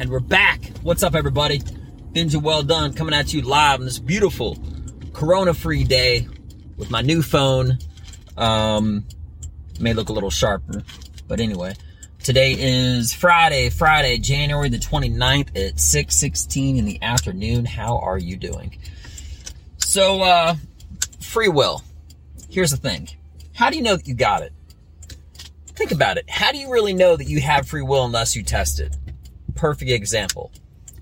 And we're back. What's up, everybody? Things are Well Done coming at you live on this beautiful corona free day with my new phone. Um, may look a little sharper, but anyway. Today is Friday, Friday, January the 29th at 6:16 in the afternoon. How are you doing? So uh free will. Here's the thing. How do you know that you got it? Think about it. How do you really know that you have free will unless you test it? Perfect example.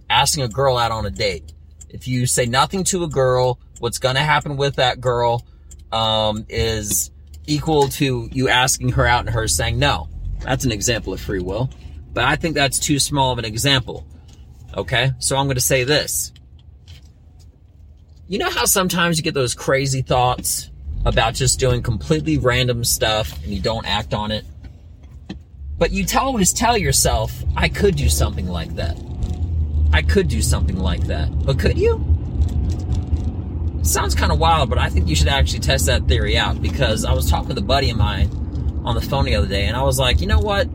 Asking a girl out on a date. If you say nothing to a girl, what's going to happen with that girl um, is equal to you asking her out and her saying no. That's an example of free will. But I think that's too small of an example. Okay? So I'm going to say this. You know how sometimes you get those crazy thoughts about just doing completely random stuff and you don't act on it? But you always tell yourself, I could do something like that. I could do something like that. But could you? It sounds kind of wild, but I think you should actually test that theory out because I was talking with a buddy of mine on the phone the other day and I was like, you know what?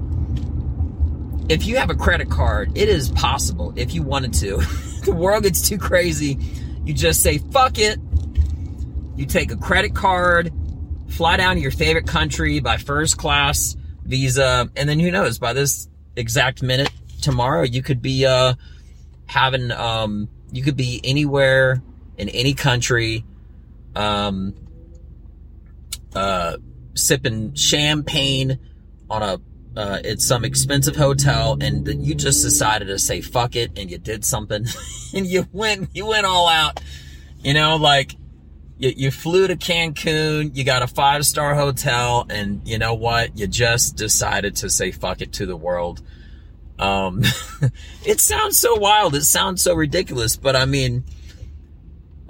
If you have a credit card, it is possible if you wanted to. the world gets too crazy. You just say, fuck it. You take a credit card, fly down to your favorite country by first class visa, and then who knows? By this exact minute tomorrow, you could be uh, having um, you could be anywhere in any country, um, uh, sipping champagne on a uh, at some expensive hotel, and you just decided to say fuck it, and you did something, and you went you went all out, you know, like you, you flew to Cancun, you got a five star hotel, and you know what? You just decided to say fuck it to the world. Um, it sounds so wild. It sounds so ridiculous, but I mean,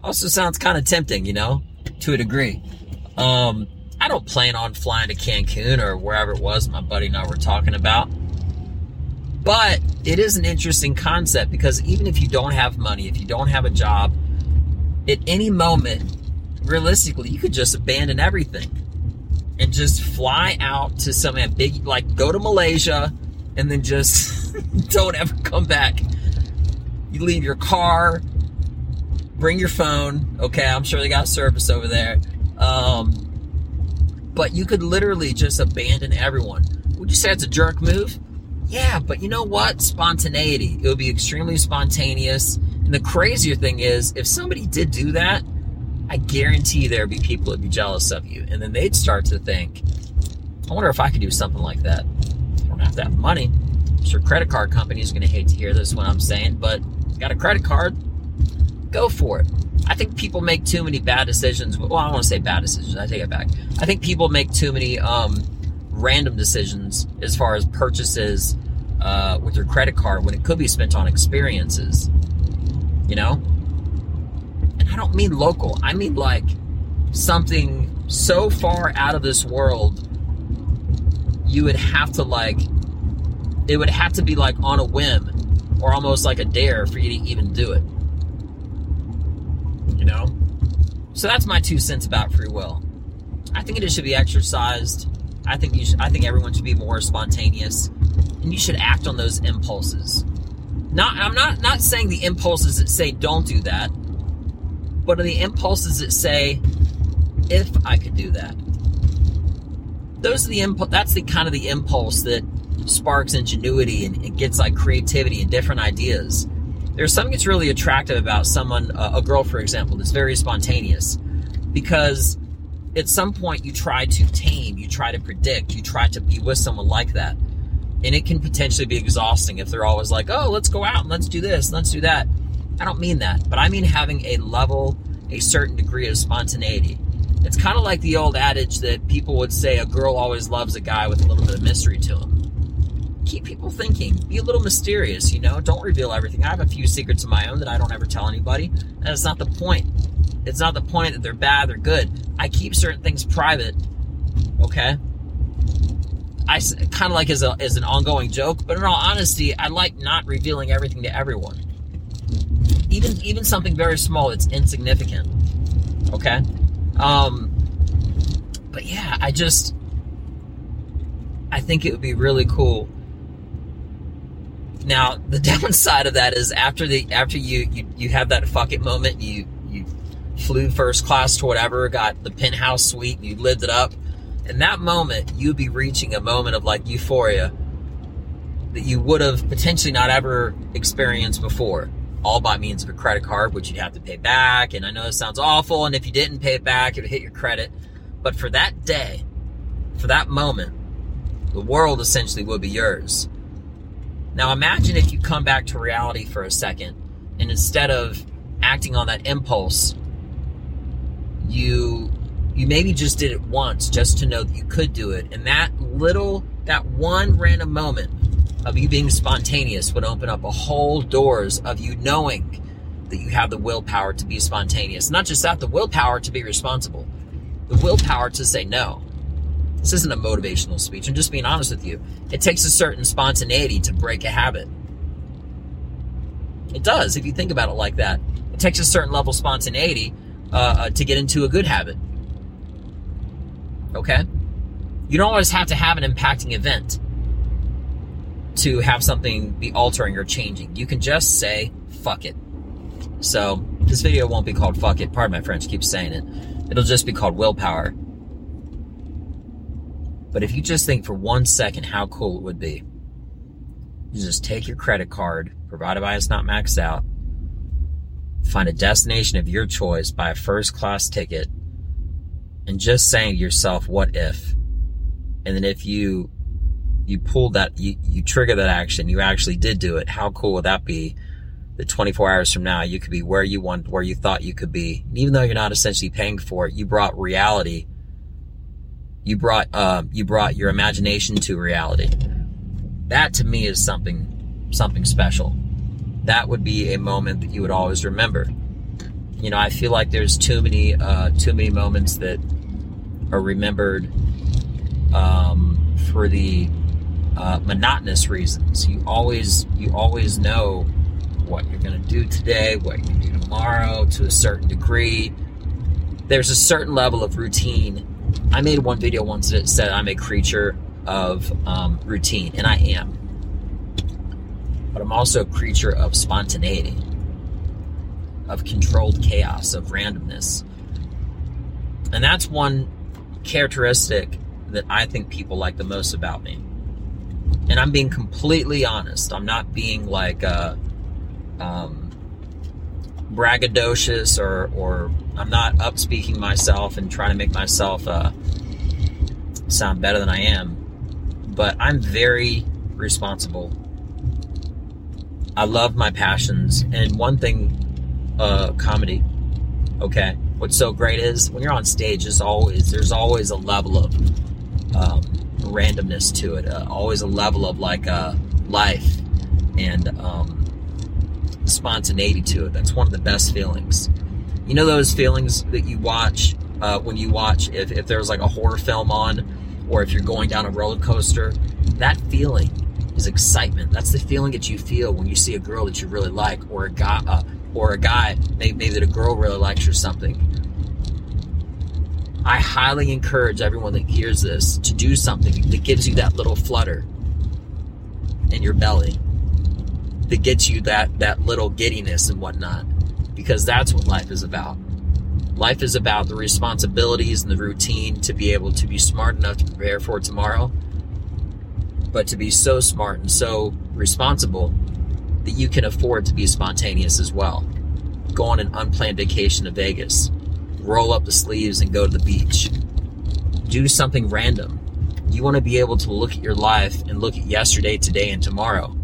also sounds kind of tempting, you know, to a degree. Um, I don't plan on flying to Cancun or wherever it was my buddy and I were talking about. But it is an interesting concept because even if you don't have money, if you don't have a job, at any moment, realistically, you could just abandon everything and just fly out to some big, like go to Malaysia and then just don't ever come back. You leave your car, bring your phone. Okay, I'm sure they got service over there. Um, but you could literally just abandon everyone. Would you say it's a jerk move? Yeah, but you know what? Spontaneity. It would be extremely spontaneous. And the crazier thing is, if somebody did do that, I guarantee there'd be people that'd be jealous of you. And then they'd start to think, I wonder if I could do something like that. I don't have to have money. I'm sure credit card companies are going to hate to hear this when I'm saying, but got a credit card, go for it. I think people make too many bad decisions. Well, I don't want to say bad decisions. I take it back. I think people make too many um, random decisions as far as purchases uh, with your credit card when it could be spent on experiences. You know, I don't mean local. I mean like something so far out of this world you would have to like it would have to be like on a whim or almost like a dare for you to even do it. You know? So that's my two cents about free will. I think it should be exercised. I think you should, I think everyone should be more spontaneous and you should act on those impulses. Not I'm not not saying the impulses that say don't do that. What are the impulses that say, if I could do that? Those are the impulse. That's the kind of the impulse that sparks ingenuity and, and gets like creativity and different ideas. There's something that's really attractive about someone, uh, a girl, for example, that's very spontaneous, because at some point you try to tame, you try to predict, you try to be with someone like that. And it can potentially be exhausting if they're always like, oh, let's go out and let's do this, let's do that. I don't mean that, but I mean having a level, a certain degree of spontaneity. It's kind of like the old adage that people would say a girl always loves a guy with a little bit of mystery to him. Keep people thinking. Be a little mysterious, you know? Don't reveal everything. I have a few secrets of my own that I don't ever tell anybody. And it's not the point. It's not the point that they're bad, they're good. I keep certain things private, okay? I kind of like as, a, as an ongoing joke, but in all honesty, I like not revealing everything to everyone even even something very small it's insignificant. Okay? Um but yeah i just i think it would be really cool. Now, the downside of that is after the after you you, you have that fuck it moment, you you flew first class to whatever, got the penthouse suite, you lived it up. In that moment, you'd be reaching a moment of like euphoria that you would have potentially not ever experienced before, all by means of a credit card, which you'd have to pay back. And I know it sounds awful, and if you didn't pay it back, it would hit your credit. But for that day, for that moment, the world essentially would be yours. Now imagine if you come back to reality for a second and instead of acting on that impulse, you you maybe just did it once just to know that you could do it. And that little that one random moment of you being spontaneous would open up a whole doors of you knowing that you have the willpower to be spontaneous. Not just that, the willpower to be responsible. The willpower to say no this isn't a motivational speech. I'm just being honest with you. It takes a certain spontaneity to break a habit. It does, if you think about it like that. It takes a certain level of spontaneity uh, uh, to get into a good habit. Okay? You don't always have to have an impacting event to have something be altering or changing. You can just say, fuck it. So, this video won't be called fuck it. Pardon my French, keep saying it. It'll just be called willpower. But if you just think for one second how cool it would be, you just take your credit card, provided by it's not maxed out, find a destination of your choice, buy a first class ticket, and just saying to yourself, what if? And then if you you pulled that you, you trigger that action, you actually did do it, how cool would that be? That 24 hours from now you could be where you want where you thought you could be. And even though you're not essentially paying for it, you brought reality you brought uh, you brought your imagination to reality. That to me is something something special. That would be a moment that you would always remember. You know, I feel like there's too many uh, too many moments that are remembered um, for the uh, monotonous reasons. You always you always know what you're going to do today, what you do tomorrow to a certain degree. There's a certain level of routine I made one video once that said I'm a creature of um, routine, and I am. But I'm also a creature of spontaneity, of controlled chaos, of randomness. And that's one characteristic that I think people like the most about me. And I'm being completely honest. I'm not being like uh, um, braggadocious or, or I'm not upspeaking myself and trying to make myself uh, sound better than I am. But I'm very responsible. I love my passions. And one thing, uh, comedy, okay, what's so great is when you're on stage, there's always, there's always a level of randomness to it, uh, always a level of like uh, life. And, um, spontaneity to it. That's one of the best feelings. You know those feelings that you watch uh, when you watch if, if there's like a horror film on, or if you're going down a roller coaster. That feeling is excitement. That's the feeling that you feel when you see a girl that you really like, or a guy, uh, or a guy maybe, maybe that a girl really likes or something. I highly encourage everyone that hears this to do something that gives you that little flutter in your belly that gets you that that little giddiness and whatnot because that's what life is about. Life is about the responsibilities and the routine to be able to be smart enough to prepare for tomorrow but to be so smart and so responsible that you can afford to be spontaneous as well. Go on an unplanned vacation to vegas roll up the sleeves and go to the beach do something random you want to be able to look at your life and look at yesterday today and tomorrow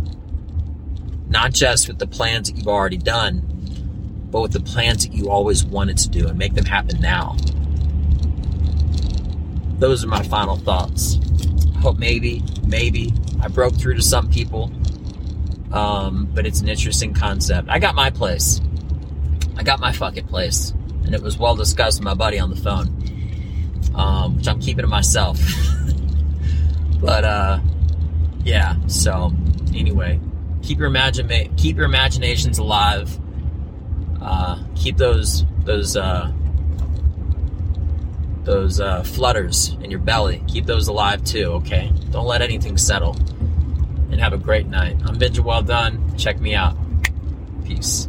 not just with the plans that you've already done, but with the plans that you always wanted to do and make them happen now. Those are my final thoughts. I hope maybe, maybe I broke through to some people, um, but it's an interesting concept. I got my place. I got my fucking place, and it was well discussed with my buddy on the phone, um, which I'm keeping to myself. but uh, yeah. So anyway, keep your imagine keep your imaginations alive. Uh, keep those those uh, those uh, flutters in your belly. Keep those alive too. Okay, don't let anything settle. and have a great night. I'm Benja Well Done. Check me out. Peace.